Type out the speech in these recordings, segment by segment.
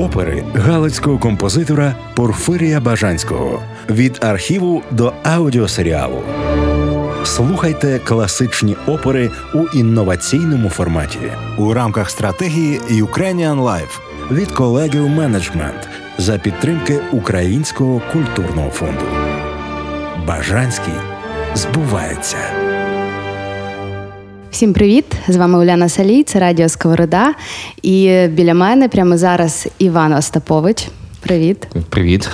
опери галицького композитора Порфирія Бажанського від архіву до аудіосеріалу. Слухайте класичні опери у інноваційному форматі у рамках стратегії Ukrainian Life від колегів менеджмент за підтримки Українського культурного фонду. Бажанський збувається. Всім привіт! З вами Уляна Салій, це Радіо Сковорода. І біля мене прямо зараз Іван Остапович. Привіт. Привіт.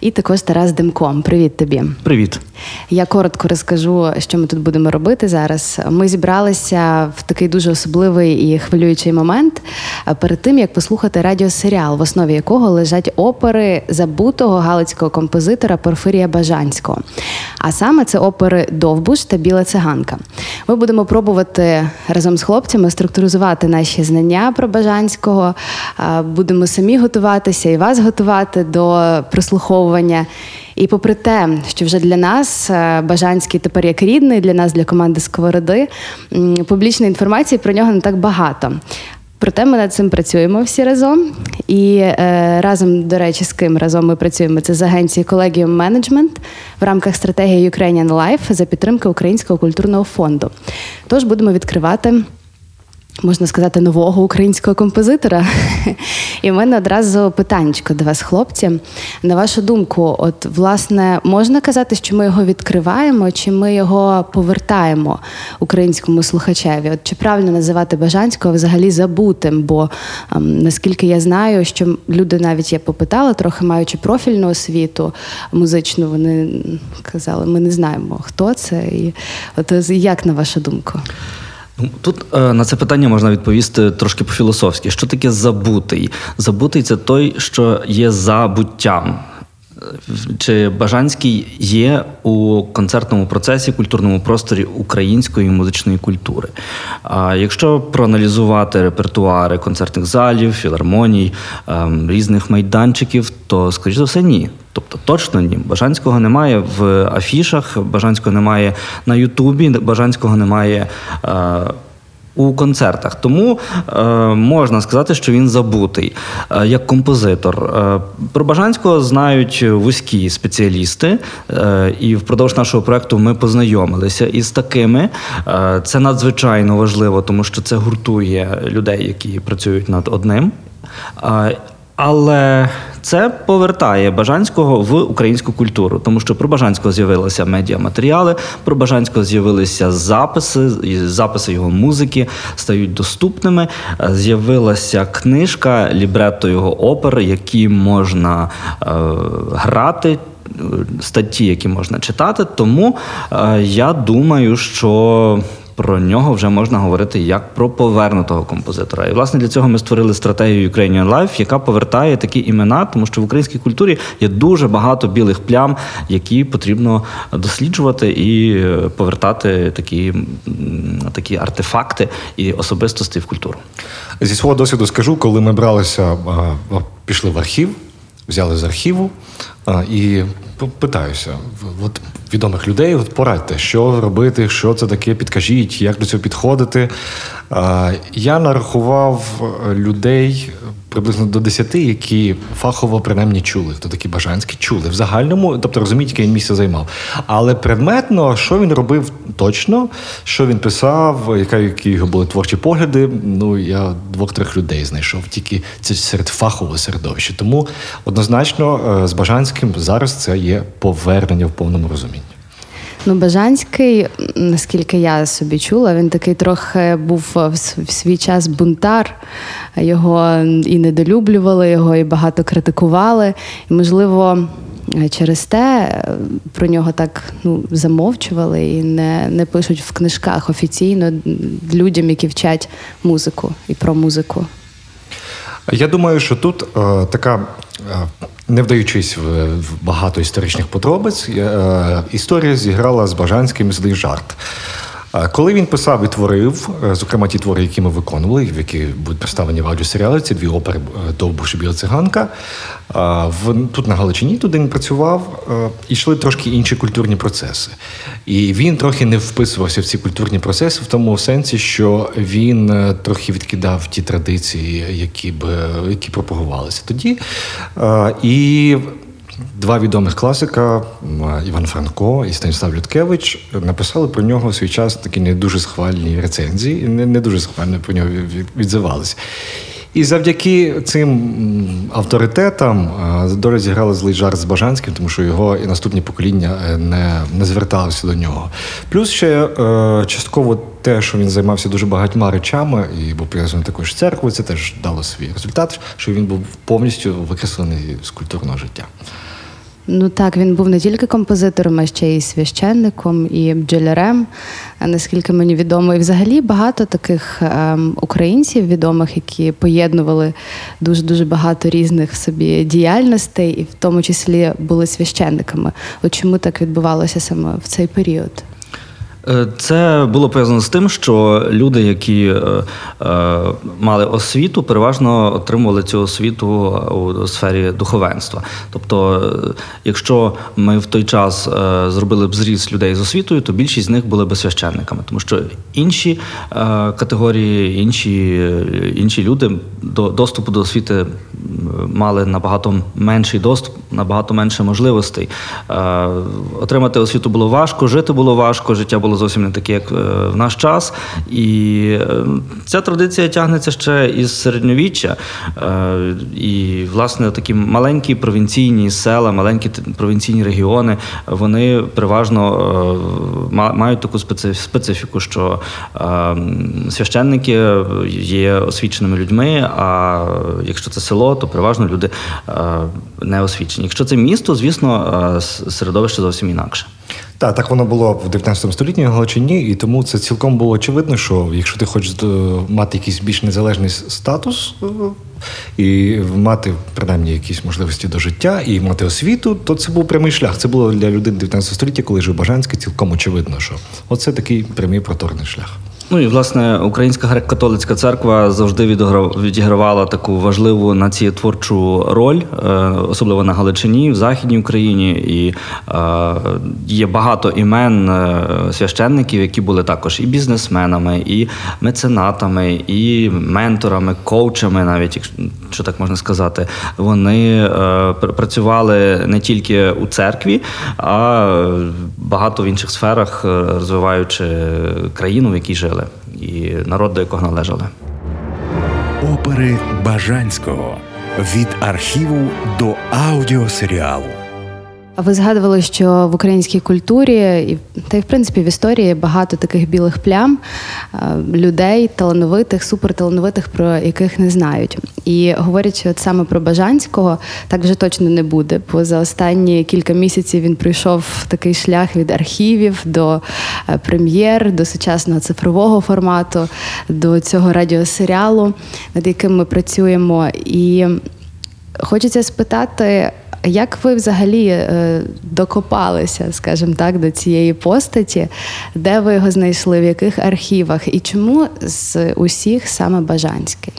І також Тарас Демко. Привіт тобі. Привіт. Я коротко розкажу, що ми тут будемо робити зараз. Ми зібралися в такий дуже особливий і хвилюючий момент перед тим, як послухати радіосеріал, в основі якого лежать опери забутого галицького композитора Порфирія Бажанського. А саме це опери Довбуш та Біла циганка. Ми будемо пробувати разом з хлопцями структуризувати наші знання про Бажанського. Будемо самі готуватися і вас готувати до прослуховування. І попри те, що вже для нас е, Бажанський тепер як рідний, для нас, для команди Сковороди, публічної інформації про нього не так багато. Проте ми над цим працюємо всі разом. І е, разом, до речі, з ким разом ми працюємо це з агенцією Collegium Management в рамках стратегії Ukrainian Life за підтримки Українського культурного фонду. Тож будемо відкривати можна сказати, нового українського композитора. І в мене одразу питаннячко до вас, хлопці. На вашу думку, от власне можна казати, що ми його відкриваємо, чи ми його повертаємо українському слухачеві? От чи правильно називати Бажанського взагалі забутим? Бо ем, наскільки я знаю, що люди навіть я попитала, трохи маючи профільну освіту музичну, вони казали, ми не знаємо, хто це, і от як на вашу думку? Ну, тут е, на це питання можна відповісти трошки по-філософськи. Що таке забутий? Забутий це той, що є забуттям. Чи Бажанський є у концертному процесі, культурному просторі української музичної культури? А якщо проаналізувати репертуари концертних залів, філармоній, ем, різних майданчиків, то, скоріш за все, ні. Тобто точно ні. Бажанського немає в афішах, Бажанського немає на Ютубі, Бажанського немає. Е, у концертах. Тому е, можна сказати, що він забутий е, як композитор. Е, про Бажанського знають вузькі спеціалісти, е, і впродовж нашого проекту ми познайомилися із такими. Е, це надзвичайно важливо, тому що це гуртує людей, які працюють над одним. Але це повертає Бажанського в українську культуру, тому що про Бажанського з'явилися медіаматеріали, про Бажанського з'явилися записи, записи його музики стають доступними. З'явилася книжка, лібретто його опер, які можна е, грати. Статті, які можна читати, тому е, я думаю, що про нього вже можна говорити як про повернутого композитора. І власне для цього ми створили стратегію Ukrainian Life, яка повертає такі імена, тому що в українській культурі є дуже багато білих плям, які потрібно досліджувати і е, повертати такі, такі артефакти і особистості в культуру. Зі свого досвіду скажу, коли ми бралися, пішли в архів, взяли з архіву і питаюся, от відомих людей, от порадьте, що робити, що це таке, підкажіть, як до цього підходити. Я нарахував е, людей приблизно до 10, які фахово принаймні чули, хто такі бажанські чули в загальному, тобто розуміють, яке він місце займав. Але предметно, що він робив точно, що він писав, яка які його були творчі погляди. Ну я двох-трьох людей знайшов, тільки це серед фахового середовища. Тому однозначно е, з Бажанським зараз це є повернення в повному розумінні. Ну, Бажанський, наскільки я собі чула, він такий трохи був в свій час бунтар, його і недолюблювали, його і багато критикували. І, можливо, через те про нього так ну, замовчували і не, не пишуть в книжках офіційно людям, які вчать музику і про музику. Я думаю, що тут е, така, е, не вдаючись в, багато історичних подробиць, е, історія зіграла з Бажанським злий жарт. Коли він писав і творив, е, зокрема ті твори, які ми виконували, які будуть представлені в аудіосеріалі, ці дві опери е, Довбуш і Біла циганка. Тут на Галичині, туди він працював, е, і йшли трошки інші культурні процеси. І він трохи не вписувався в ці культурні процеси в тому сенсі, що він трохи відкидав ті традиції, які б які пропагувалися тоді. І Два відомих класика Іван Франко і Станіслав Людкевич написали про нього в свій час такі не дуже схвальні рецензії, не, не дуже схвально про нього відзивались. І завдяки цим авторитетам е, доля зіграла злий жарт з Бажанським, тому що його і наступні покоління е, не, не зверталися до нього. Плюс ще е, частково те, що він займався дуже багатьма речами і був пов'язаний також з церквою, це теж дало свій результат, що він був повністю викреслений з культурного життя. Ну так, він був не тільки композитором, а ще й священником, і бджолярем, наскільки мені відомо. І взагалі багато таких ем, українців відомих, які поєднували дуже дуже багато різних собі діяльностей, і в тому числі були священниками. От чому так відбувалося саме в цей період? Е, Це було пов'язано з тим, що люди, які е, е, мали освіту, переважно отримували цю освіту у сфері духовенства. Тобто, якщо ми в той час зробили б зріз людей з освітою, то більшість з них були б священниками, тому що інші категорії, інші, інші люди до доступу до освіти мали набагато менший доступ, набагато менше можливостей. Отримати освіту було важко, жити було важко, життя було зовсім не таке, як е, в наш час. І е, ця традиція тягнеться ще із середньовіччя. Е, І, власне, такі маленькі провінційні села, маленькі провінційні регіони, вони переважно мають таку специфіку, що священники є освіченими людьми, а якщо це село, то переважно люди не освічені. Якщо це місто, звісно, середовище зовсім інакше. Так, так воно було в 19 столітті на Галичині, і тому це цілком було очевидно, що якщо ти хочеш е, мати якийсь більш незалежний статус е, і мати принаймні якісь можливості до життя і мати освіту, то це був прямий шлях. Це було для людей 19 століття, коли жив Бажанський, цілком очевидно, що оце такий прямий проторний шлях. Ну і власне Українська греко-католицька церква завжди відігра- відігравала таку важливу націєтворчу роль, е, особливо на Галичині, в Західній Україні. І е, є багато імен е, священників, які були також і бізнесменами, і меценатами, і менторами, коучами, навіть якщо так можна сказати. Вони працювали не тільки у церкві, а багато в інших сферах, розвиваючи країну, в якій жили, і народ, до якого належали. Опери Бажанського від архіву до аудіосеріалу. Ви згадували, що в українській культурі і та й в принципі в історії багато таких білих плям людей, талановитих, суперталановитих, про яких не знають. І говорячи от саме про Бажанського, так вже точно не буде. Бо за останні кілька місяців він пройшов такий шлях від архівів до е, прем'єр, до сучасного цифрового формату, до цього радіосеріалу, над яким ми працюємо. І Хочеться спитати, як ви взагалі е, докопалися, скажімо так, до цієї постаті, де ви його знайшли, в яких архівах, і чому з усіх саме Бажанський?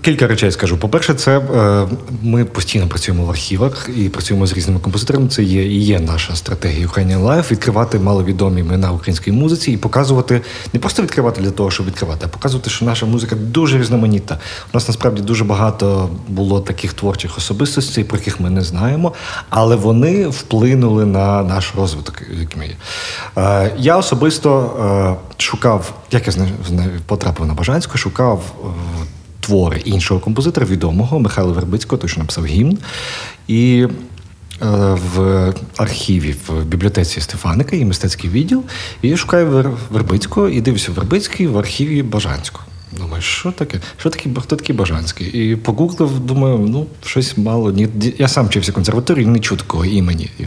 Кілька речей скажу. По-перше, це е, ми постійно працюємо в архівах і працюємо з різними композиторами. Це є і є наша стратегія Ukrainian Life, відкривати маловідомі імена української музиці і показувати, не просто відкривати для того, щоб відкривати, а показувати, що наша музика дуже різноманітна. У нас насправді дуже багато було таких творчих особистостей, про яких ми не знаємо, але вони вплинули на наш розвиток. Е, Я особисто е, шукав, як я потрапив на Бажанську, шукав. Твори іншого композитора, відомого Михайла Вербицького, той, що написав гімн. І е, в архіві в бібліотеці Стефаника є мистецький відділ. І я шукаю Вербицького і дивлюся Вербицький в архіві Бажанського. Думаю, що таке? Що таке, хто такий Бажанський? І погуглив, думаю, ну, щось мало. Ні, я сам вчився в консерваторії, не чув такого імені. І в-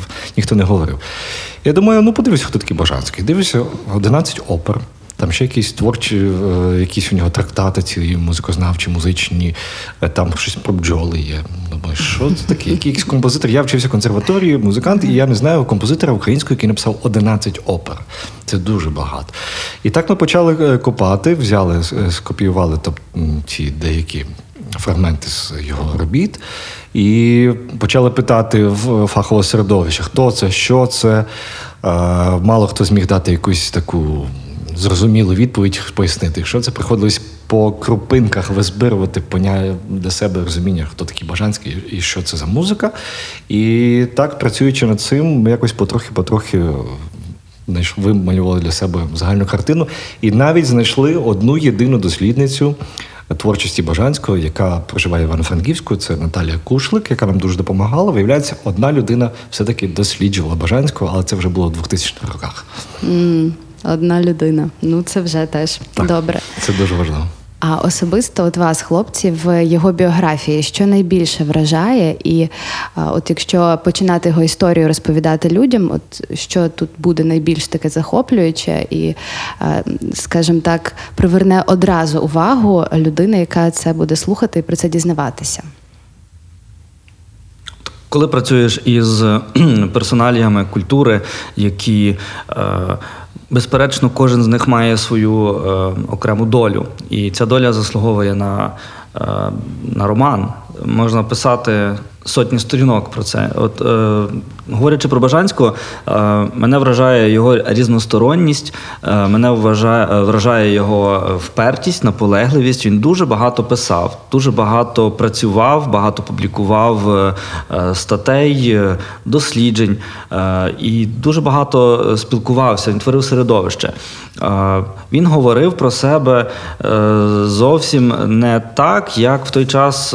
в- ніхто не говорив. Я думаю, ну подивлюся, хто такий Бажанський. Дивлюся 11 опер. Там ще якісь творчі, е, якісь у нього трактати, ці музикознавчі, музичні, е, там щось про бджоли є. Думаю, що це таке? Якийсь композитор. Я вчився в консерваторії, музикант, і я не знаю композитора українського, який написав 11 опер. Це дуже багато. І так ми почали е, копати, взяли, скопіювали тобто, ці деякі фрагменти з його робіт. І почали питати в фахове середовище, хто це, що це. Мало хто зміг дати якусь таку зрозумілу відповідь, пояснити, що це приходилось по крупинках визбирувати поня для себе розуміння, хто такий Бажанський і що це за музика. І так, працюючи над цим, ми якось потрохи-потрохи знайш- вималювали для себе загальну картину. І навіть знайшли одну єдину дослідницю творчості Бажанського, яка проживає в Івано-Франківську. Це Наталія Кушлик, яка нам дуже допомагала. Виявляється, одна людина все-таки досліджувала Бажанського, але це вже було в 2000-х роках. М, Одна людина. Ну це вже теж Так. добре. Це дуже важливо. А особисто от вас, хлопці, в його біографії, що найбільше вражає, і от якщо починати його історію розповідати людям, от що тут буде найбільш таке захоплююче і, скажімо так, приверне одразу увагу людини, яка це буде слухати і про це дізнаватися. Коли працюєш із персоналіями культури, які, е, безперечно, кожен з них має свою е, окрему долю, і ця доля заслуговує на, е, на роман. Можна писати сотні сторінок про це. От, е, говорячи про Бажанського, е, мене вражає його різносторонність, е, мене вважає, е, вражає його впертість, наполегливість. Він дуже багато писав, дуже багато працював, багато публікував е, е, статей, досліджень і дуже багато спілкувався. Він творив середовище. Він говорив про себе зовсім не так, як в той час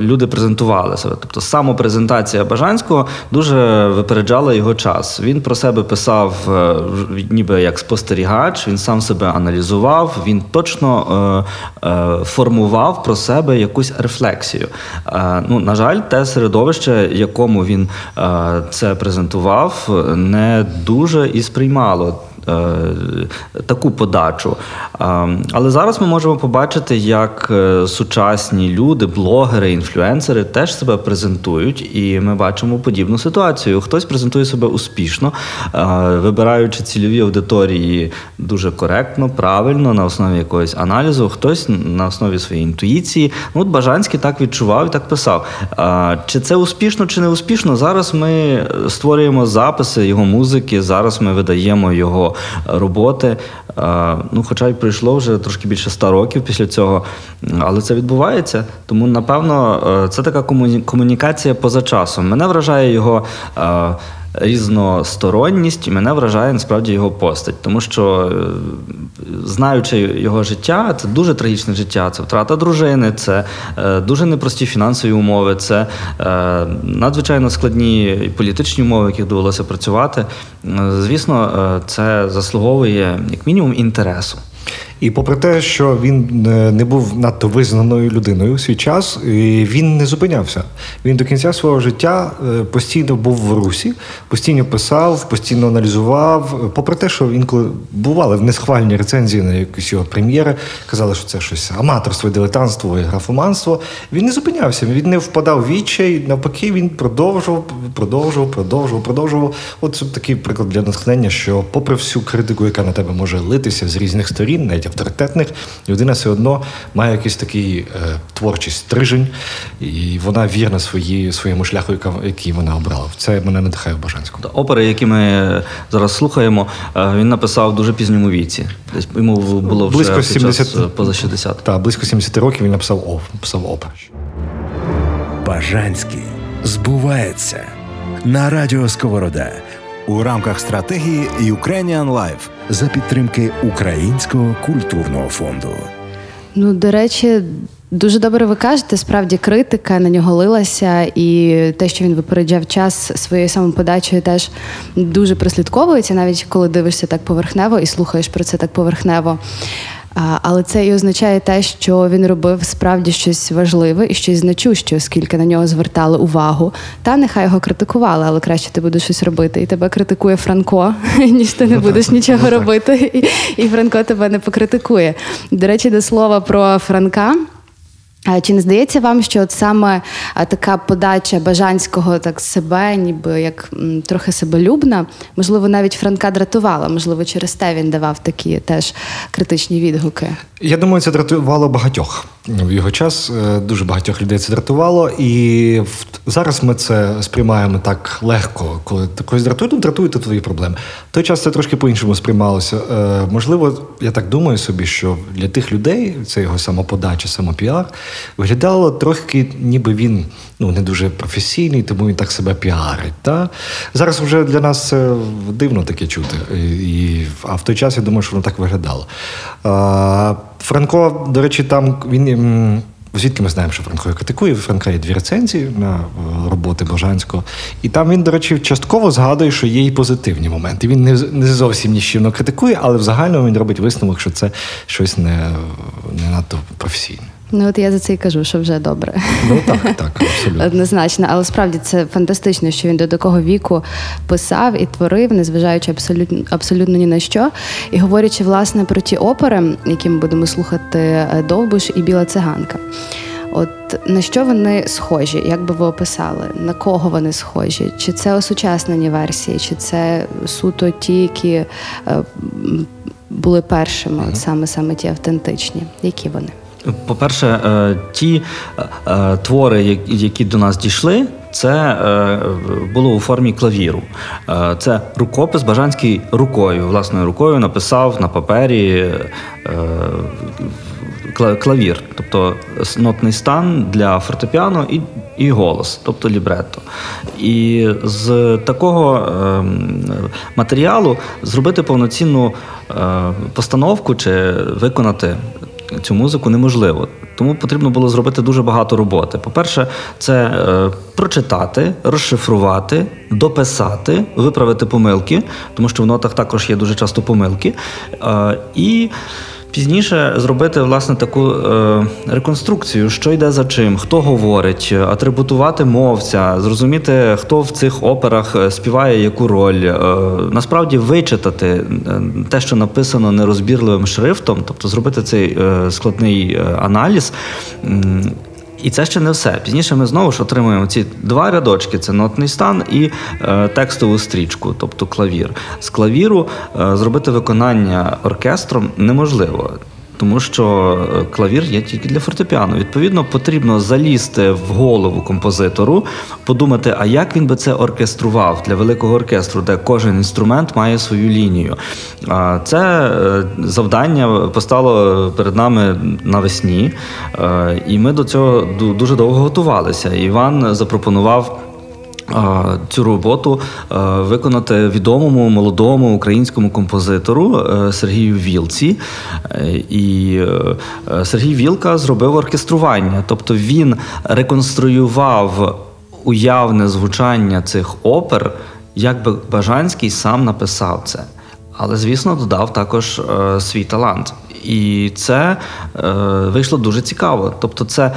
люди презентували себе. Тобто самопрезентація Бажанського дуже випереджала його час. Він про себе писав е, ніби як спостерігач, він сам себе аналізував, він точно е, е, формував про себе якусь рефлексію. Ну, на жаль, те середовище, якому він це презентував, не дуже і сприймало таку подачу. Е, Але зараз ми можемо побачити, як е, сучасні люди, блогери, інфлюенсери теж себе презентують, і ми бачимо подібну ситуацію. Хтось презентує себе успішно, е, вибираючи цільові аудиторії дуже коректно, правильно, на основі якогось аналізу, хтось на основі своєї інтуїції. Ну, от Бажанський так відчував і так писав. Е, Чи це успішно, чи не успішно? Зараз ми створюємо записи його музики, зараз ми видаємо його роботи. Е, Ну, хоча й пройшло вже трошки більше ста років після цього, але це відбувається. Тому, напевно, е, це така комунікація поза часом. Мене вражає його. Різносторонність мене вражає насправді його постать, тому що е, знаючи його життя, це дуже трагічне життя. Це втрата дружини, це е, дуже непрості фінансові умови, це е, надзвичайно складні політичні умови, в яких довелося працювати. Звісно, це заслуговує як мінімум інтересу. І попри те, що він е, не був надто визнаною людиною в свій час, він не зупинявся. Він до кінця свого життя е, постійно був в русі, постійно писав, постійно аналізував. Попри те, що інколи бували в несхвальні рецензії на якісь його прем'єри, казали, що це щось аматорство, дилетантство і графоманство. Він не зупинявся, він не впадав в відчай. Навпаки, він продовжував, продовжував, продовжував, продовжував. От це такий приклад для натхнення, що, попри всю критику, яка на тебе може литися з різних сторін, навіть авторитетних, людина все одно має якийсь такий е, творчий стрижень, і вона вірна свої, своєму шляху, який вона обрала. Це мене надихає в Бажанському. Опери, які ми зараз слухаємо, е, він написав в дуже пізньому віці. Десь йому було вже Близько під час, 70 е, поза 60. Так, близько 70 років він написав о, написав оперу. Бажанський збувається на радіо Сковорода у рамках стратегії Ukrainian Life за підтримки Українського культурного фонду. Ну, до речі, дуже добре ви кажете. Справді критика на нього лилася, і те, що він випереджав час своєю самоподачею, теж дуже прослідковується, навіть коли дивишся так поверхнево і слухаєш про це так поверхнево. Але це і означає те, що він робив справді щось важливе і щось значуще, оскільки на нього звертали увагу. Та нехай його критикували, але краще ти будеш щось робити. І тебе критикує Франко, ніж ти не будеш нічого робити, і, і Франко тебе не покритикує. До речі, до слова про Франка. Чи не здається вам, що от саме така подача бажанського так себе, ніби як трохи себелюбна, можливо, навіть Франка дратувала, можливо, через те він давав такі теж критичні відгуки. Я думаю, це дратувало багатьох. В його час е, дуже багатьох людей це дратувало, і зараз ми це сприймаємо так легко, коли когось дратують, ну дратує, то твої проблеми. В той час це трошки по-іншому сприймалося. Е, Можливо, я так думаю собі, що для тих людей це його самоподача, самопіар, виглядало трохи, ніби він ну, не дуже професійний, тому він так себе піарить. Та? Зараз вже для нас це дивно таке чути. І, а в той час я думаю, що воно так виглядало. А, Франко, до речі, там він. Звідки ми знаємо, що Франко критикує? Франка є дві рецензії на е, роботи Божанського. І там він, до речі, частково згадує, що є і позитивні моменти. Він не, не зовсім ніщівно критикує, але в загальному він робить висновок, що це щось не, не надто професійне. Ну от я за це і кажу, що вже добре. Ну так, так, абсолютно. Однозначно, але справді це фантастично, що він до такого віку писав і творив, незважаючи абсолютно абсолютно ні на що. І говорячи власне про ті опери, які ми будемо слухати е, Довбуш і Біла циганка. От на що вони схожі? Як би ви описали? На кого вони схожі? Чи це осучаснені версії, чи це суто ті, які е, були першими, от саме саме ті автентичні? Які вони? По-перше, е, ті е, е, твори, які- до нас дійшли, це було у формі клавіру. Це рукопис Бажанський рукою, власною рукою написав на папері клавір, тобто нотний стан для фортепіано і, і голос, тобто лібретто. І з такого ем, матеріалу зробити повноцінну постановку чи виконати цю музику неможливо. Тому потрібно було зробити дуже багато роботи. По-перше, це е, прочитати, розшифрувати, дописати, виправити помилки, тому що в нотах також є дуже часто помилки. Е, і Пізніше зробити власне таку е, реконструкцію, що йде за чим, хто говорить, атрибутувати мовця, зрозуміти, хто в цих операх е, співає яку роль, е, насправді вичитати е, те, що написано нерозбірливим шрифтом, тобто зробити цей е, складний е, аналіз. І це ще не все. Пізніше ми знову ж отримуємо ці два рядочки: це нотний стан і е, текстову стрічку, тобто клавір. З клавіру е, зробити виконання оркестром неможливо. Тому що е, клавір є тільки для фортепіано. Відповідно, потрібно залізти в голову композитору, подумати, а як він би це оркестрував для великого оркестру, де кожен інструмент має свою лінію. Це е, завдання постало перед нами навесні, е, і ми до цього ду- дуже довго готувалися. Іван запропонував. Цю роботу виконати відомому молодому українському композитору е, Сергію Вілці. Е, І е, Сергій Вілка зробив оркестрування, тобто він реконструював уявне звучання цих опер, як би Бажанський сам написав це. Але, звісно, додав також свій талант. І це вийшло дуже цікаво. Тобто, це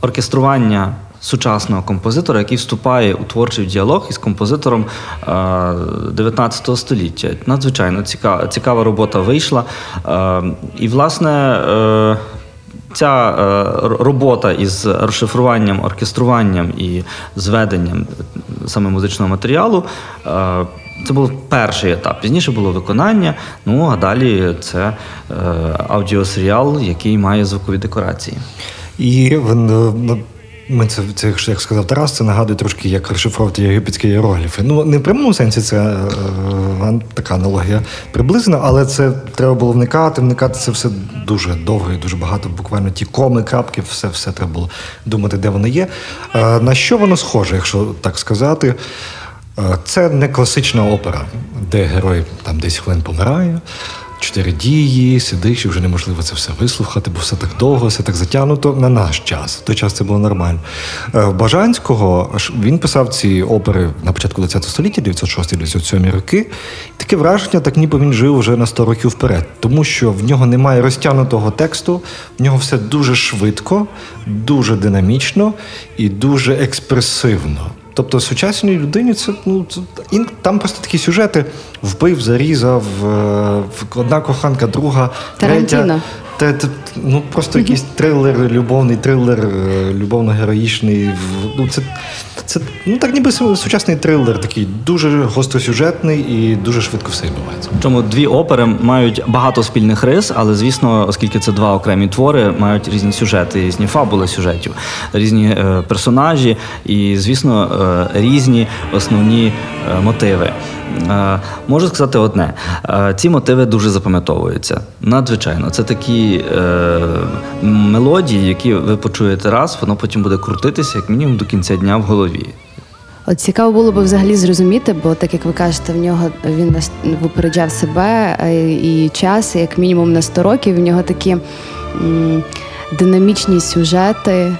оркестрування сучасного композитора, який вступає у творчий діалог із композитором е, 19 століття. Надзвичайно цікава, цікава робота вийшла. Е, і, власне, е, Ця е, робота із розшифруванням, оркеструванням і зведенням саме музичного матеріалу е, це був перший етап. Пізніше було виконання. Ну а далі це е, аудіосеріал, який має звукові декорації. І ми це, це, як сказав Тарас, це нагадує трошки, як розшифровувати єгипетські іерогліфи. Ну, не в прямому сенсі це е, така аналогія приблизно, але це треба було вникати. Вникати це все дуже довго і дуже багато. Буквально ті коми, крапки, все, все треба було думати, де воно є. Е, на що воно схоже, якщо так сказати? Е, Це не класична опера, де герой там 10 хвилин помирає. Чотири дії, сидиш і вже неможливо це все вислухати, бо все так довго, все так затягнуто на наш час. В той час це було нормально. Е, Бажанського він писав ці опери на початку ХХ століття, 906-907 роки. Таке враження, так ніби він жив вже на 100 років вперед, тому що в нього немає розтягнутого тексту, в нього все дуже швидко, дуже динамічно і дуже експресивно. Тобто сучасній людині це ну це там просто такі сюжети вбив, зарізав, е, одна коханка, друга, третя. Те, те, ну просто якийсь трилер, любовний трилер, е, любовно-героїчний. Ну, це, це ну так ніби сучасний трилер, такий дуже гостросюжетний і дуже швидко все відбувається. Чому дві опери мають багато спільних рис, але звісно, оскільки це два окремі твори, мають різні сюжети, різні фабули сюжетів, різні е, персонажі і, звісно, е, різні основні е, мотиви. Е, можу сказати одне: Е, ці мотиви дуже запам'ятовуються. Надзвичайно, це такі е, мелодії, які ви почуєте раз, воно потім буде крутитися як мінімум до кінця дня в голові. От цікаво було б взагалі зрозуміти, бо так як ви кажете, в нього він випереджав себе е, і час, як мінімум на 100 років. В нього такі м, динамічні сюжети.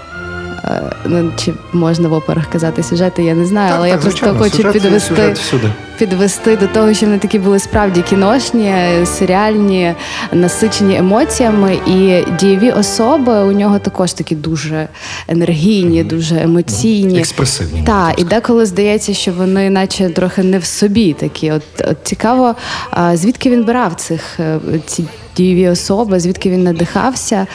Е, Ну, чи можна в операх казати сюжети, я не знаю, але я просто звичайно, хочу сюжет- підвести, сюжет підвести до того, що вони такі були справді кіношні, серіальні, насичені емоціями. І дієві особи у нього також такі дуже енергійні, дуже емоційні. Експресивні, Так, так і деколи здається, що вони, наче трохи не в собі такі. От, от цікаво, звідки він брав цих е, ці дієві особи, звідки він надихався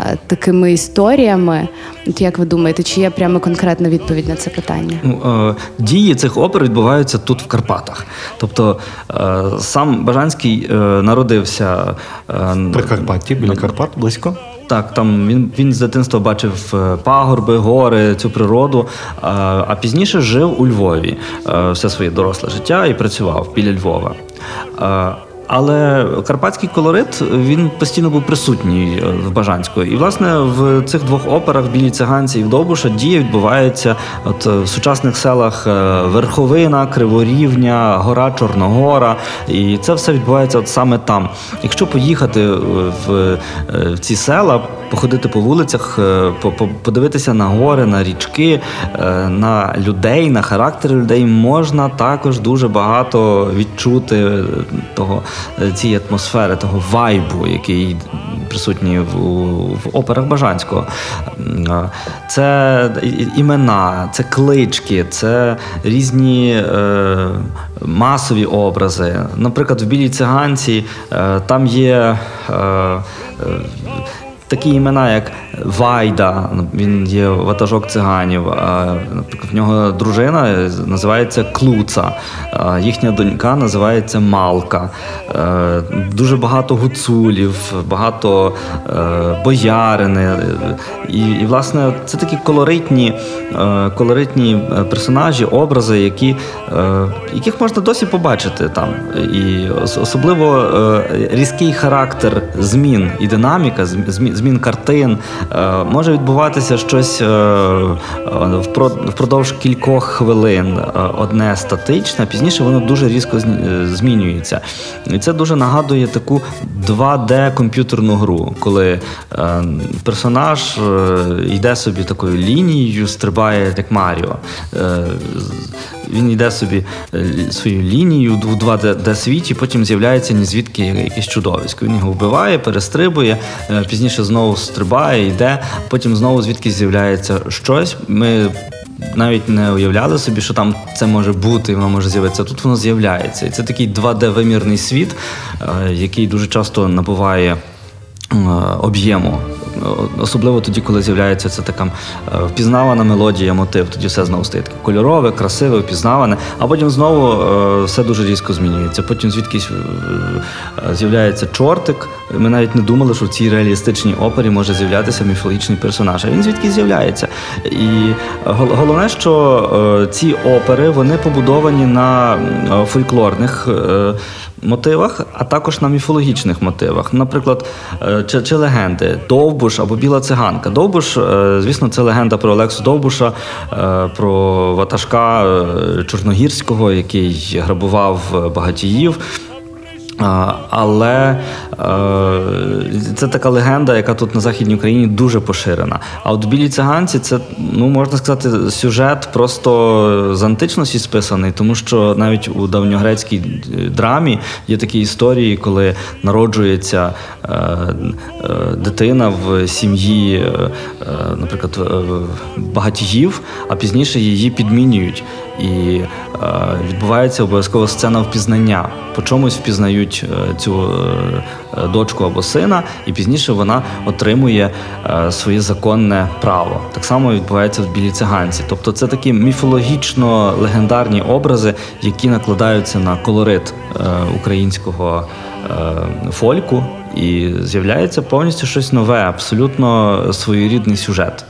е, такими історіями. От як ви думаєте, чи є прямо конкретна відповідь на це питання? Ну, е, дії цих опер відбуваються тут в Карпатах. Тобто е, сам Бажанський е, народився. е, При Карпатті, біля Карпат, близько. Так, там він, він з дитинства бачив пагорби, гори, цю природу, а, а пізніше жив у Львові все своє доросле життя і працював біля Львова. Але карпатський колорит він постійно був присутній е, в Бажанську. І, власне, в цих двох операх Білі циганці і Вдовбуша дія відбувається от е, в сучасних селах е, Верховина, Криворівня, Гора Чорногора. І це все відбувається от саме там. Якщо поїхати в, ці села, походити по вулицях, по- по- подивитися на гори, на річки, на людей, на характери людей, можна також дуже багато відчути того цієї атмосфери, того вайбу, який присутній в, в операх Бажанського. Е, Це імена, це клички, це різні е, масові образи. Наприклад, в білій циганці е, там є. Е, е, Такі імена, як Вайда, він є ватажок циганів. в нього дружина називається Клуца, їхня донька називається Малка. Дуже багато гуцулів, багато е, боярини. І, і, власне, це такі колоритні, е, колоритні е, персонажі, образи, які, яких можна досі побачити там. І особливо різкий характер змін і динаміка, змін, змін картин. Е, Може відбуватися щось е, е, впро- впродовж кількох хвилин. Одне статичне, пізніше воно дуже різко змінюється. І це дуже нагадує таку 2D комп'ютерну гру, коли персонаж йде собі такою лінією, стрибає як Маріо. Він йде собі е, свою лінію в 2D світі, потім з'являється ні звідки якесь чудовисько. Він його вбиває, перестрибує, е, пізніше знову стрибає, йде, потім знову звідки з'являється щось. Ми навіть не уявляли собі, що там це може бути, воно може з'явитися. Тут воно з'являється. І це такий 2D-вимірний світ, е, який дуже часто набуває об'єму. Особливо тоді, коли з'являється це така е, впізнавана мелодія, мотив, тоді все знову стає таке кольорове, красиве, впізнаване, а потім знову е, все дуже різко змінюється. Потім звідкись е, з'являється чортик. Ми навіть не думали, що в цій реалістичній опері може з'являтися міфологічний персонаж. А він звідки з'являється. І головне, що ці опери вони побудовані на фольклорних. Мотивах, а також на міфологічних мотивах. Наприклад, е, чи, чи легенди Довбуш або Біла циганка. Довбуш, е, звісно, це легенда про Олексу Довбуша, е, про ватажка Чорногірського, який грабував багатіїв. Але е, це така легенда, яка тут на Західній Україні дуже поширена. А от в білій циганці це, ну можна сказати, сюжет просто з античності списаний, тому що навіть у давньогрецькій е, драмі є такі історії, коли народжується е, дитина в сім'ї, наприклад, багатіїв, а пізніше її підмінюють. І відбувається обов'язково сцена впізнання. По чомусь впізнають е, цю е, дочку або сина, і пізніше вона отримує е, своє законне право. Так само відбувається в білій циганці. Тобто, це такі міфологічно легендарні образи, які накладаються на колорит українського фольку, і з'являється повністю щось нове, абсолютно своєрідний сюжет.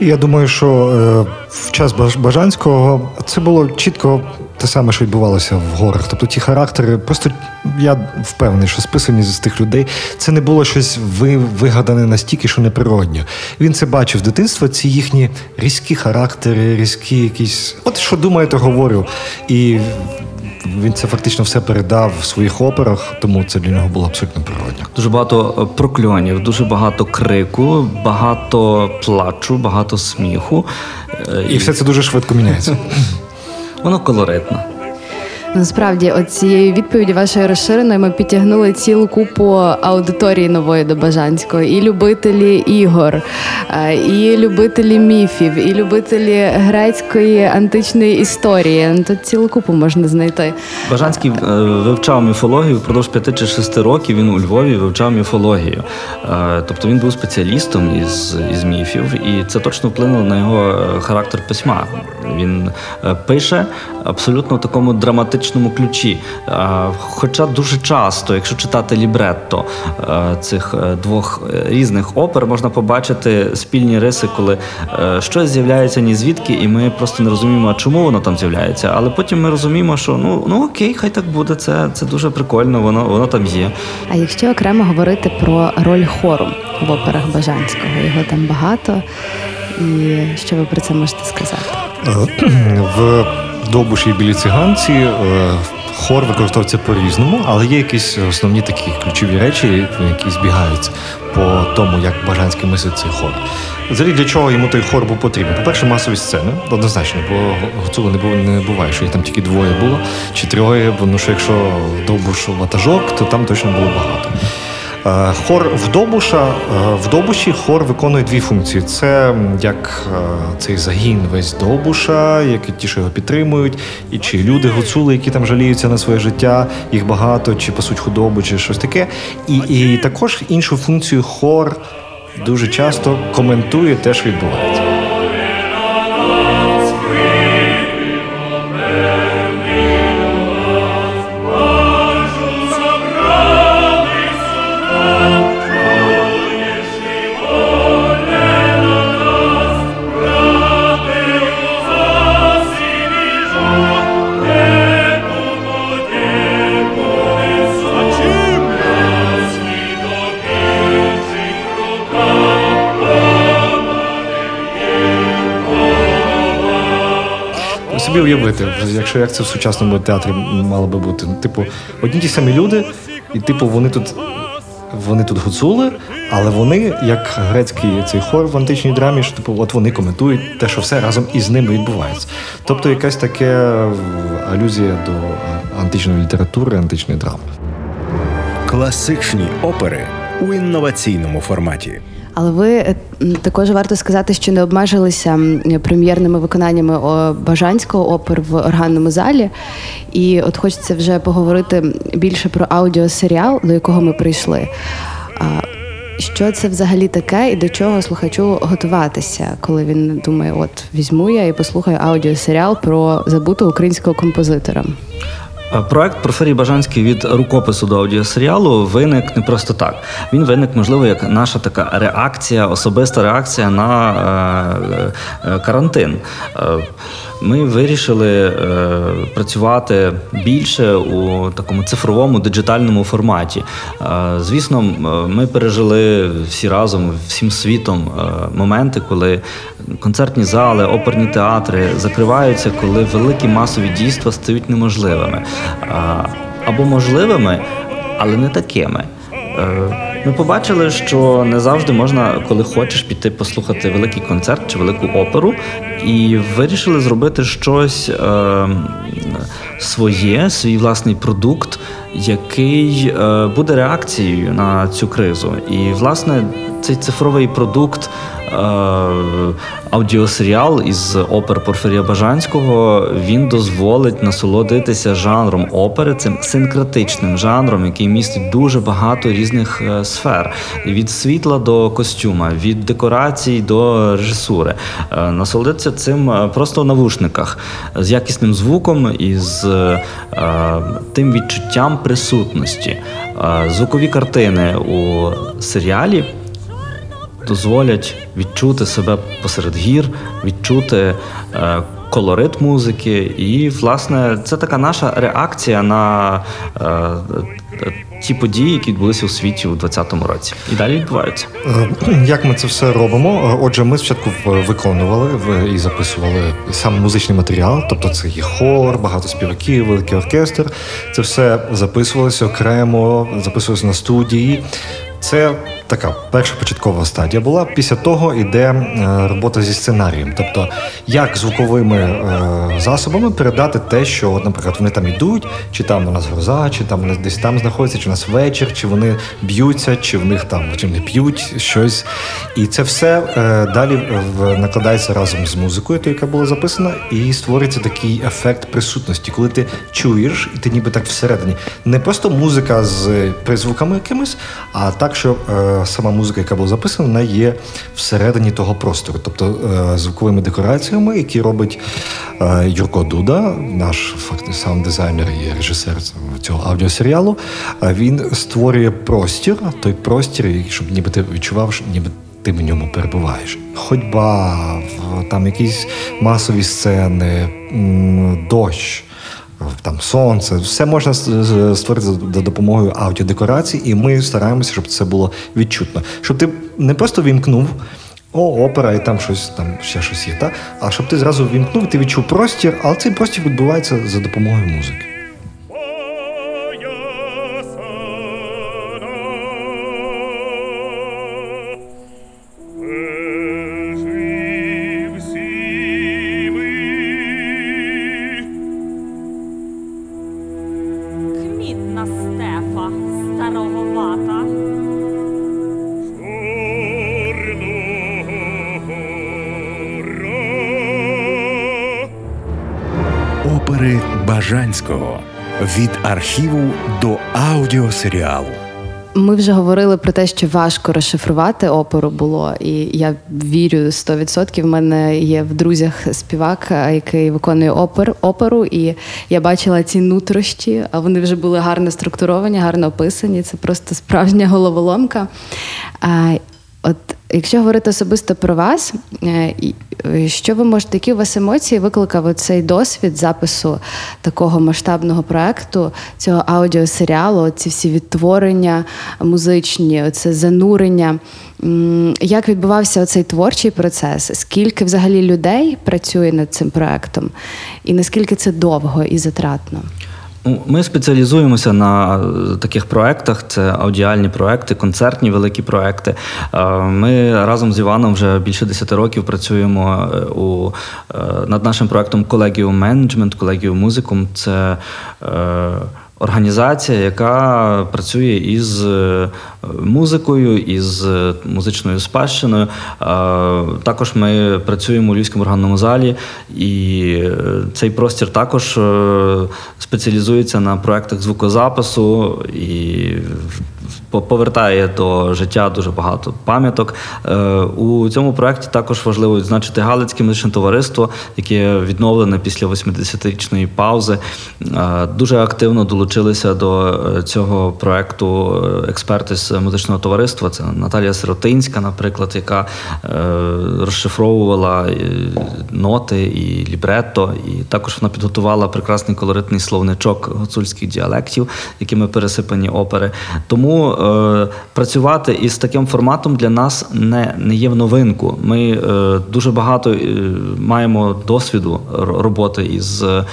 Я думаю, що в час Бажанського це було чітко те саме, що відбувалося в горах. Тобто ті характери, просто я впевнений, що списані з тих людей це не було щось вигадане настільки, що неприродньо. Він це бачив з дитинства, ці їхні різкі характери, різкі якісь. От що думає, то говорю. І він це фактично все передав в своїх операх, тому це для нього було абсолютно природньо. Дуже багато е, прокльонів, дуже багато крику, багато плачу, багато сміху. І все це дуже швидко міняється. Воно колоритно. Насправді, от цією відповіді вашої розширеної ми підтягнули цілу купу аудиторії нової до Бажанського. І любителі ігор, е, і любителі міфів, і любителі грецької античної історії. Ну, тут цілу купу можна знайти. Бажанський е, вивчав міфологію впродовж п'яти чи шести років. Він у Львові вивчав міфологію. Е, тобто він був спеціалістом із, із міфів, і це точно вплинуло на його характер письма. Він пише абсолютно в такому драматичному драматичному ключі. Хоча дуже часто, якщо читати лібретто е, цих е, двох е, різних опер, можна побачити спільні риси, коли щось з'являється ні звідки, і ми просто не розуміємо, чому воно там з'являється. Але потім ми розуміємо, що ну ну окей, хай так буде. Це це дуже прикольно, воно воно там є. А якщо окремо говорити про роль хору в операх Бажанського, його там багато. І що ви про це можете сказати? В Довбуші і білі циганці е, хор використовується по-різному, але є якісь основні такі ключові речі, які збігаються по тому, як бажанський мислить цей хор. Взагалі, для чого йому той хор був потрібен? По-перше, масові сцени, однозначно, бо гуцулу не не буває, що їх там тільки двоє було чи троє, бо ну що якщо довбуш ватажок, то там точно було багато. Е, хор вдобуша е, Добуші хор виконує дві функції: це як е, цей загін весь Добуша, які ті, що його підтримують, і чи люди гуцули, які там жаліються на своє життя, їх багато, чи пасуть худобу, чи щось таке. І, І також іншу функцію хор дуже часто коментує те, що відбувається. Собі уявити, якщо як це в сучасному театрі мало би бути. Типу, одні ті самі люди, і типу вони тут вони тут гуцули, але вони, як грецький цей хор в античній драмі, що типу, от вони коментують те, що все разом із ними відбувається. Тобто якась таке алюзія до античної літератури, античної драми. Класичні опери у інноваційному форматі. Але ви е, також варто сказати, що не обмежилися прем'єрними виконаннями Бажанського опер в органному залі. І от хочеться вже поговорити більше про аудіосеріал, до якого ми прийшли. Що це взагалі таке, і до чого слухачу готуватися, коли він думає, от візьму я і послухаю аудіосеріал про забутого українського композитора? Е, проект Проферій Бажанський від рукопису до аудіосеріалу виник не просто так. Він виник, можливо, як наша така реакція, особиста реакція на е, е, карантин. Е, ми вирішили е, працювати більше у такому цифровому диджитальному форматі. Е, звісно, ми пережили всі разом, всім світом е, моменти, коли концертні зали, оперні театри закриваються, коли великі масові дійства стають неможливими. або можливими, але не такими. Ми побачили, що не завжди можна, коли хочеш піти послухати великий концерт чи велику оперу, і вирішили зробити щось е, своє, свій власний продукт, який е, буде реакцією на цю кризу. І, власне, цей цифровий продукт. Е, аудіосеріал із опер Порфирія Бажанського він дозволить насолодитися жанром опери, цим синкретичним жанром, який містить дуже багато різних е, сфер: від світла до костюма, від декорацій до режисури. Е, насолодитися цим просто в навушниках з якісним звуком і з тим відчуттям присутності. Звукові картини у серіалі дозволять відчути себе посеред гір, відчути е, колорит музики. І, власне, це така наша реакція на е, ті події, які відбулися у світі у 2020 році. І далі відбуваються. Е, як ми це все робимо? Отже, ми спочатку виконували і записували сам музичний матеріал, тобто це є хор, багато співаків, великий оркестр. Це все записувалося окремо, записувалося на студії. Це така перша початкова стадія була. Після того йде е, робота зі сценарієм, тобто як звуковими е, засобами передати те, що, наприклад, вони там йдуть, чи там у нас гроза, чи там вони десь там знаходяться, чи у нас вечір, чи вони б'ються, чи в них там чи вони п'ють щось. І це все е, далі накладається разом з музикою, яка була записана, і створюється такий ефект присутності, коли ти чуєш, і ти ніби так всередині. Не просто музика з призвуками якимись, а так, що сама музика, яка була записана, вона є всередині того простору, тобто е, звуковими декораціями, які робить е, Юрко Дуда, наш фактично саунд-дизайнер і режисер цього аудіосеріалу. Він створює простір, той простір, щоб ніби ти відчував, ніби. Ти в ньому перебуваєш. Ходьба, там якісь масові сцени, дощ, там сонце, все можна створити за допомогою аудіодекорацій, і ми стараємося, щоб це було відчутно. Щоб ти не просто вімкнув. О, опера, і там щось там ще щось є, та? а щоб ти зразу вімкнув, ти відчув простір, але цей простір відбувається за допомогою музики. Архіву до аудіосеріалу. Ми вже говорили про те, що важко розшифрувати оперу було, і я вірю 100%. В мене є в друзях співак, який виконує опер, оперу, і я бачила ці нутрощі, а вони вже були гарно структуровані, гарно описані. Це просто справжня головоломка. От якщо говорити особисто про вас, е, е, що ви можете, які у вас емоції викликав цей досвід запису такого масштабного проекту, цього аудіосеріалу, ці всі відтворення музичні, це занурення? Як відбувався цей творчий процес? Скільки взагалі людей працює над цим проектом, і наскільки це довго і затратно? Ну, ми спеціалізуємося на е, таких проектах: це аудіальні проекти, концертні великі проекти. Е, ми разом з Іваном вже більше 10 років працюємо е, у над нашим проектом Колегіум менеджмент, колегіум музикум. Це Організація, яка працює із е, музикою, із е, музичною спадщиною. Також ми працюємо у Львівському органному залі, і е, цей простір також спеціалізується на проектах звукозапису і повертає до життя дуже багато пам'яток. Е, у цьому проєкті також важливо відзначити Галицьке музичне товариство, яке відновлене після 80-річної паузи. Е, дуже активно долучилися до е, цього проєкту експерти з музичного товариства. Це Наталія Сиротинська, наприклад, яка розшифровувала ноти і лібретто, і також вона підготувала прекрасний колоритний словничок гуцульських діалектів, якими пересипані опери. Тому е, працювати із таким форматом для нас не не є в новинку. Ми е, дуже багато е, маємо досвіду роботи із е,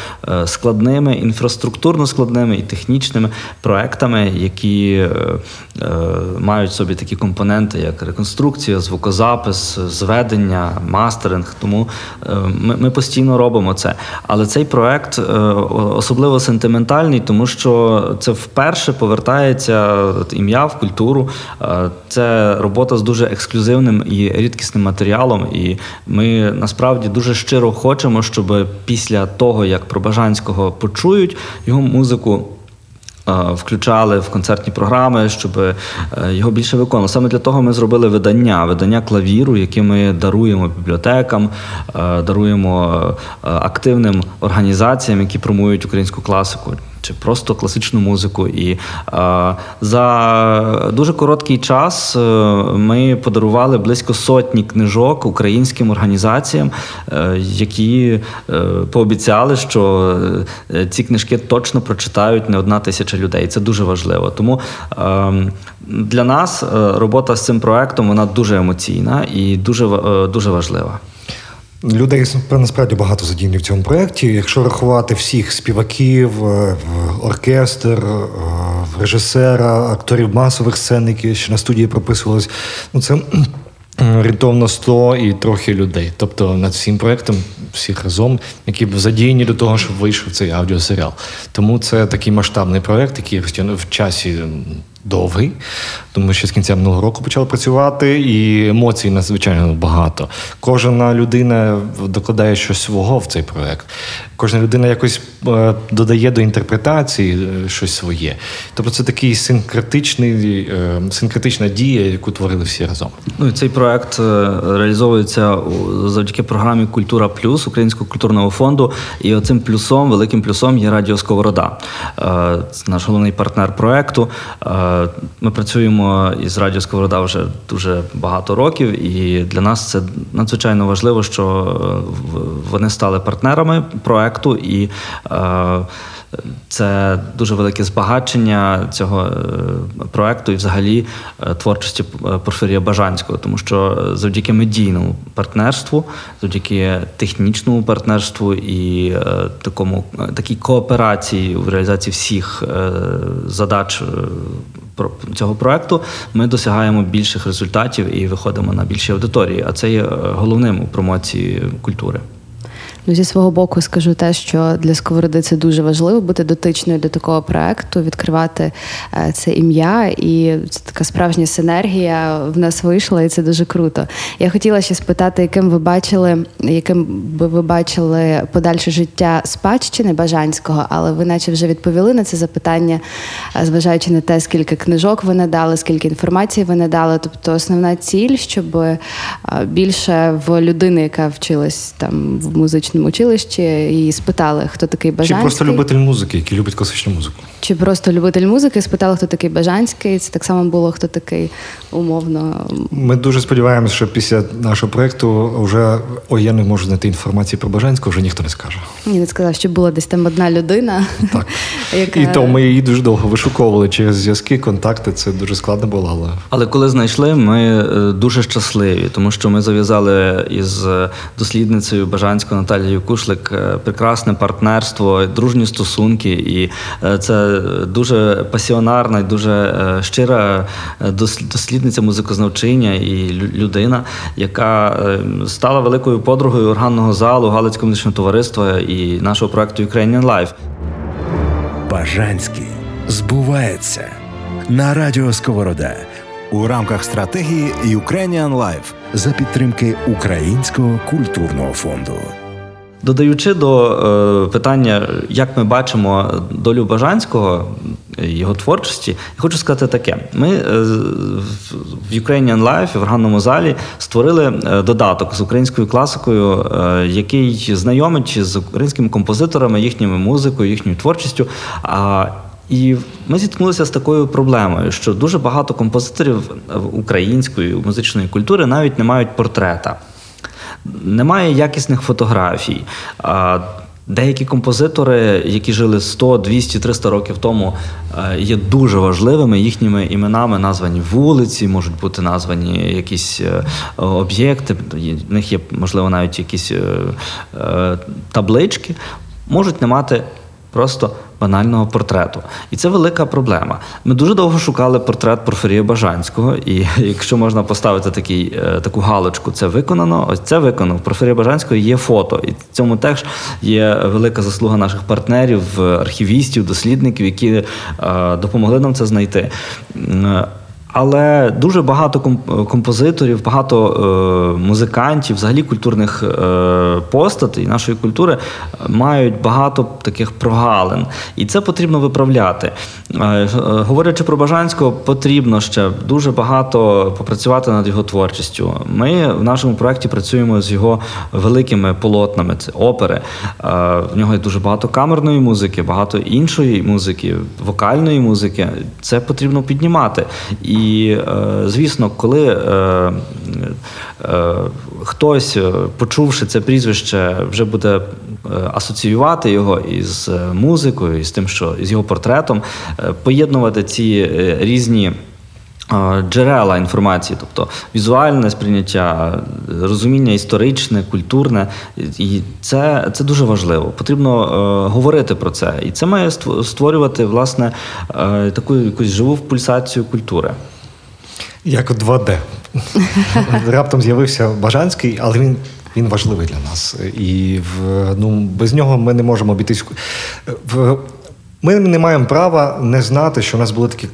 складними, інфраструктурно складними і технічними проектами, які е, е, мають собі такі компоненти, як реконструкція, звукозапис, зведення, мастеринг. Тому ми, ми постійно робимо це. Але цей проект особливо сентиментальний, тому що це вперше повертається ім'я в культуру. Е, це робота з дуже ексклюзивним і рідкісним матеріалом. І ми насправді дуже щиро хочемо, щоб після того, як про Бажанського почують його музику. Включали в концертні програми, щоб е, його більше виконували. Саме для того ми зробили видання, видання клавіру, яке ми даруємо бібліотекам, е, даруємо е, активним організаціям, які промують українську класику чи просто класичну музику. І е, за дуже короткий час е, ми подарували близько сотні книжок українським організаціям, е, які пообіцяли, що ці книжки точно прочитають не одна тисяча людей. Це дуже важливо. Тому е, для нас робота з цим проектом вона дуже емоційна і дуже, дуже важлива. Людей насправді багато задіяні в цьому проєкті. Якщо рахувати всіх співаків, е, оркестр, е, режисера, акторів масових сцен, які ще на студії прописувались, ну це орієнтовно 100 і трохи людей. Тобто над всім проєктом всіх разом, які задіяні до того, щоб вийшов цей аудіосеріал. Тому це такий масштабний проєкт, який в часі довгий, тому що з кінця минулого року почали працювати, і емоцій надзвичайно багато. Кожна людина докладає щось свого в цей проект. Кожна людина якось е, додає до інтерпретації е, щось своє. Тобто це такий синкретичний, е, синкретична дія, яку творили всі разом. Ну і цей проект реалізовується завдяки програмі Культура Плюс Українського культурного фонду. І оцим плюсом, великим плюсом є Радіо Сковорода. Наш головний партнер проекту. Ми працюємо із Радіо Сковорода вже дуже багато років, і для нас це надзвичайно важливо, що вони стали партнерами проекту і. Це дуже велике збагачення цього е, проекту і, взагалі, е, творчості е, Порфирія Бажанського, тому що завдяки медійному партнерству, завдяки технічному партнерству і такому такій кооперації в реалізації всіх задач цього проекту, ми досягаємо більших результатів і виходимо на більші аудиторії. А це є головним у промоції культури. Ну, зі свого боку скажу те, що для сковороди це дуже важливо бути дотичною до такого проекту, відкривати е, це ім'я, і це така справжня синергія в нас вийшла, і це дуже круто. Я хотіла ще спитати, яким ви бачили, яким би ви бачили подальше життя спадщини Бажанського, але ви, наче, вже відповіли на це запитання, е, зважаючи на те, скільки книжок ви надали, скільки інформації ви надали. Тобто, основна ціль, щоб е, більше в людини, яка вчилась там в музичному музичному училищі і спитали, хто такий Бажанський. Чи просто любитель музики, який любить класичну музику. Чи просто любитель музики, спитали, хто такий Бажанський. Це так само було, хто такий умовно. Ми дуже сподіваємося, що після нашого проєкту вже ой, я не можу знайти інформації про Бажанського, вже ніхто не скаже. Ні, не сказав, що була десь там одна людина. Так. яка... І то ми її дуже довго вишуковували через зв'язки, контакти. Це дуже складно було. Але Але коли знайшли, ми е, дуже щасливі, тому що ми зав'язали із дослідницею Бажанського Наталією Кушлик е, прекрасне партнерство, дружні стосунки, і е, це дуже пасіонарна і дуже е, щира дослідниця музикознавчиня і людина, яка стала великою подругою органного залу Галицького музичного товариства і нашого проекту Ukrainian Life. Бажанський збувається на радіо Сковорода у рамках стратегії Ukrainian Life за підтримки Українського культурного фонду. Додаючи до е, питання, як ми бачимо долю Бажанського, його творчості, я хочу сказати таке: ми е, в Ukrainian Life в органному залі створили е, додаток з українською класикою, е, який знайомить з українськими композиторами, їхніми музикою, їхньою творчістю. І ми зіткнулися з такою проблемою, що дуже багато композиторів української музичної культури навіть не мають портрета немає якісних фотографій. Деякі композитори, які жили 100, 200, 300 років тому, е, є дуже важливими. Їхніми іменами названі вулиці, можуть бути названі якісь е, об'єкти. В них є, можливо, навіть якісь е, таблички, можуть не мати просто банального портрету. І це велика проблема. Ми дуже довго шукали портрет Порфирія Бажанського, і якщо можна поставити такий, е, таку галочку, це виконано, ось це виконано. Порфирія Бажанського є фото. І в цьому теж є велика заслуга наших партнерів, архівістів, дослідників, які е, допомогли нам це знайти. Але дуже багато композиторів, багато е, музикантів, взагалі культурних е, постатей нашої культури мають багато таких прогалин, і це потрібно виправляти. Е, говорячи про Бажанського, потрібно ще дуже багато попрацювати над його творчістю. Ми в нашому проєкті працюємо з його великими полотнами. Це опери. В нього є дуже багато камерної музики, багато іншої музики, вокальної музики. Це потрібно піднімати. І і, е, звісно, коли е, е, хтось, почувши це прізвище, вже буде асоціювати його із музикою, із тим, що з його портретом, поєднувати ці різні. Джерела інформації, тобто візуальне сприйняття, розуміння історичне, культурне, і це це дуже важливо. Потрібно е, говорити про це, і це має створювати власне е, таку якусь живу пульсацію культури. Як 2D. Раптом з'явився Бажанський, але він він важливий для нас. І в, ну, без нього ми не можемо обійтись. В, Ми не маємо права не знати, що у нас були такі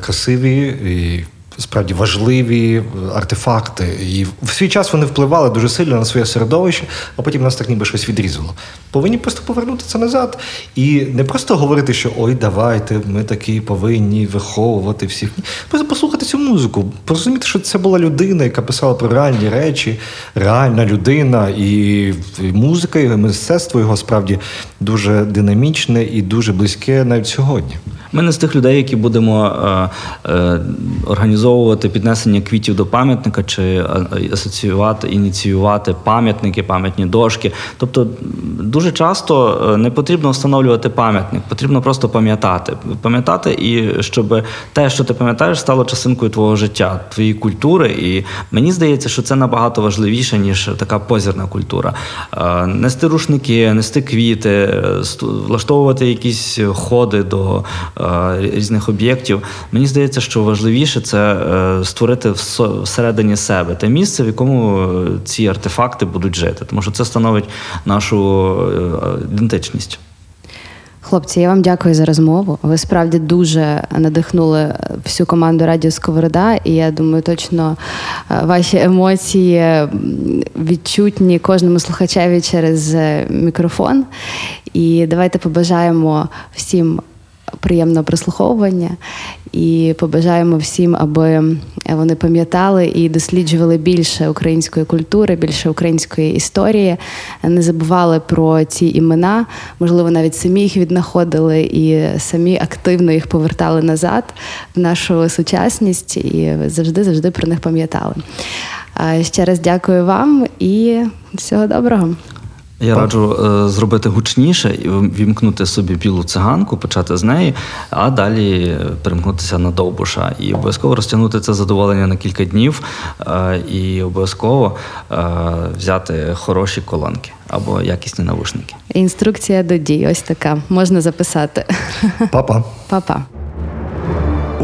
красиві і справді важливі артефакти. І в свій час вони впливали дуже сильно на своє середовище, а потім нас так ніби щось відрізало. Повинні просто повернути це назад. І не просто говорити, що ой, давайте, ми такі повинні виховувати всіх. Просто послухати цю музику, порозуміти, що це була людина, яка писала про реальні речі, реальна людина, і музика, і мистецтво його справді дуже динамічне і дуже близьке навіть сьогодні. Ми не з тих людей, які будемо е, е, організовувати піднесення квітів до пам'ятника чи е, асоціювати, ініціювати пам'ятники, пам'ятні дошки. Тобто, дуже часто е, не потрібно встановлювати пам'ятник, потрібно просто пам'ятати. Пам'ятати, і щоб те, що ти пам'ятаєш, стало частинкою твого життя, твоєї культури. І мені здається, що це набагато важливіше, ніж така позірна культура. Е, нести рушники, нести квіти, влаштовувати якісь ходи до. Е, різних об'єктів. Мені здається, що важливіше це е, створити всередині себе те місце, в якому е, ці артефакти будуть жити, тому що це становить нашу ідентичність. Хлопці, я вам дякую за розмову. Ви справді дуже надихнули всю команду Радіо Сковорода, і я думаю, точно ваші емоції відчутні кожному слухачеві через мікрофон. І давайте побажаємо всім приємного прослуховування і побажаємо всім, аби вони пам'ятали і досліджували більше української культури, більше української історії, не забували про ці імена, можливо, навіть самі їх віднаходили і самі активно їх повертали назад в нашу сучасність і завжди завжди про них пам'ятали. Ще раз дякую вам і всього доброго. Я раджу е, зробити гучніше і вімкнути собі білу циганку, почати з неї, а далі перемкнутися на довбуша. І обов'язково розтягнути це задоволення на кілька днів, е, і обов'язково е, взяти хороші колонки або якісні навушники. Інструкція до дій, ось така можна записати. Па-па. Па-па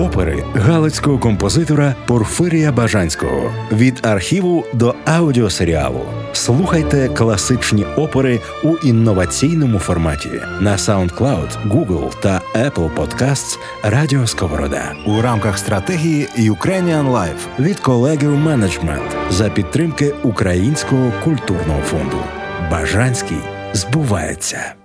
опери галицького композитора Порфирія Бажанського від архіву до аудіосеріалу. Слухайте класичні опери у інноваційному форматі на SoundCloud, Google та Apple Podcasts Радіо Сковорода у рамках стратегії Ukrainian Life від колегів менеджмент за підтримки Українського культурного фонду. Бажанський збувається.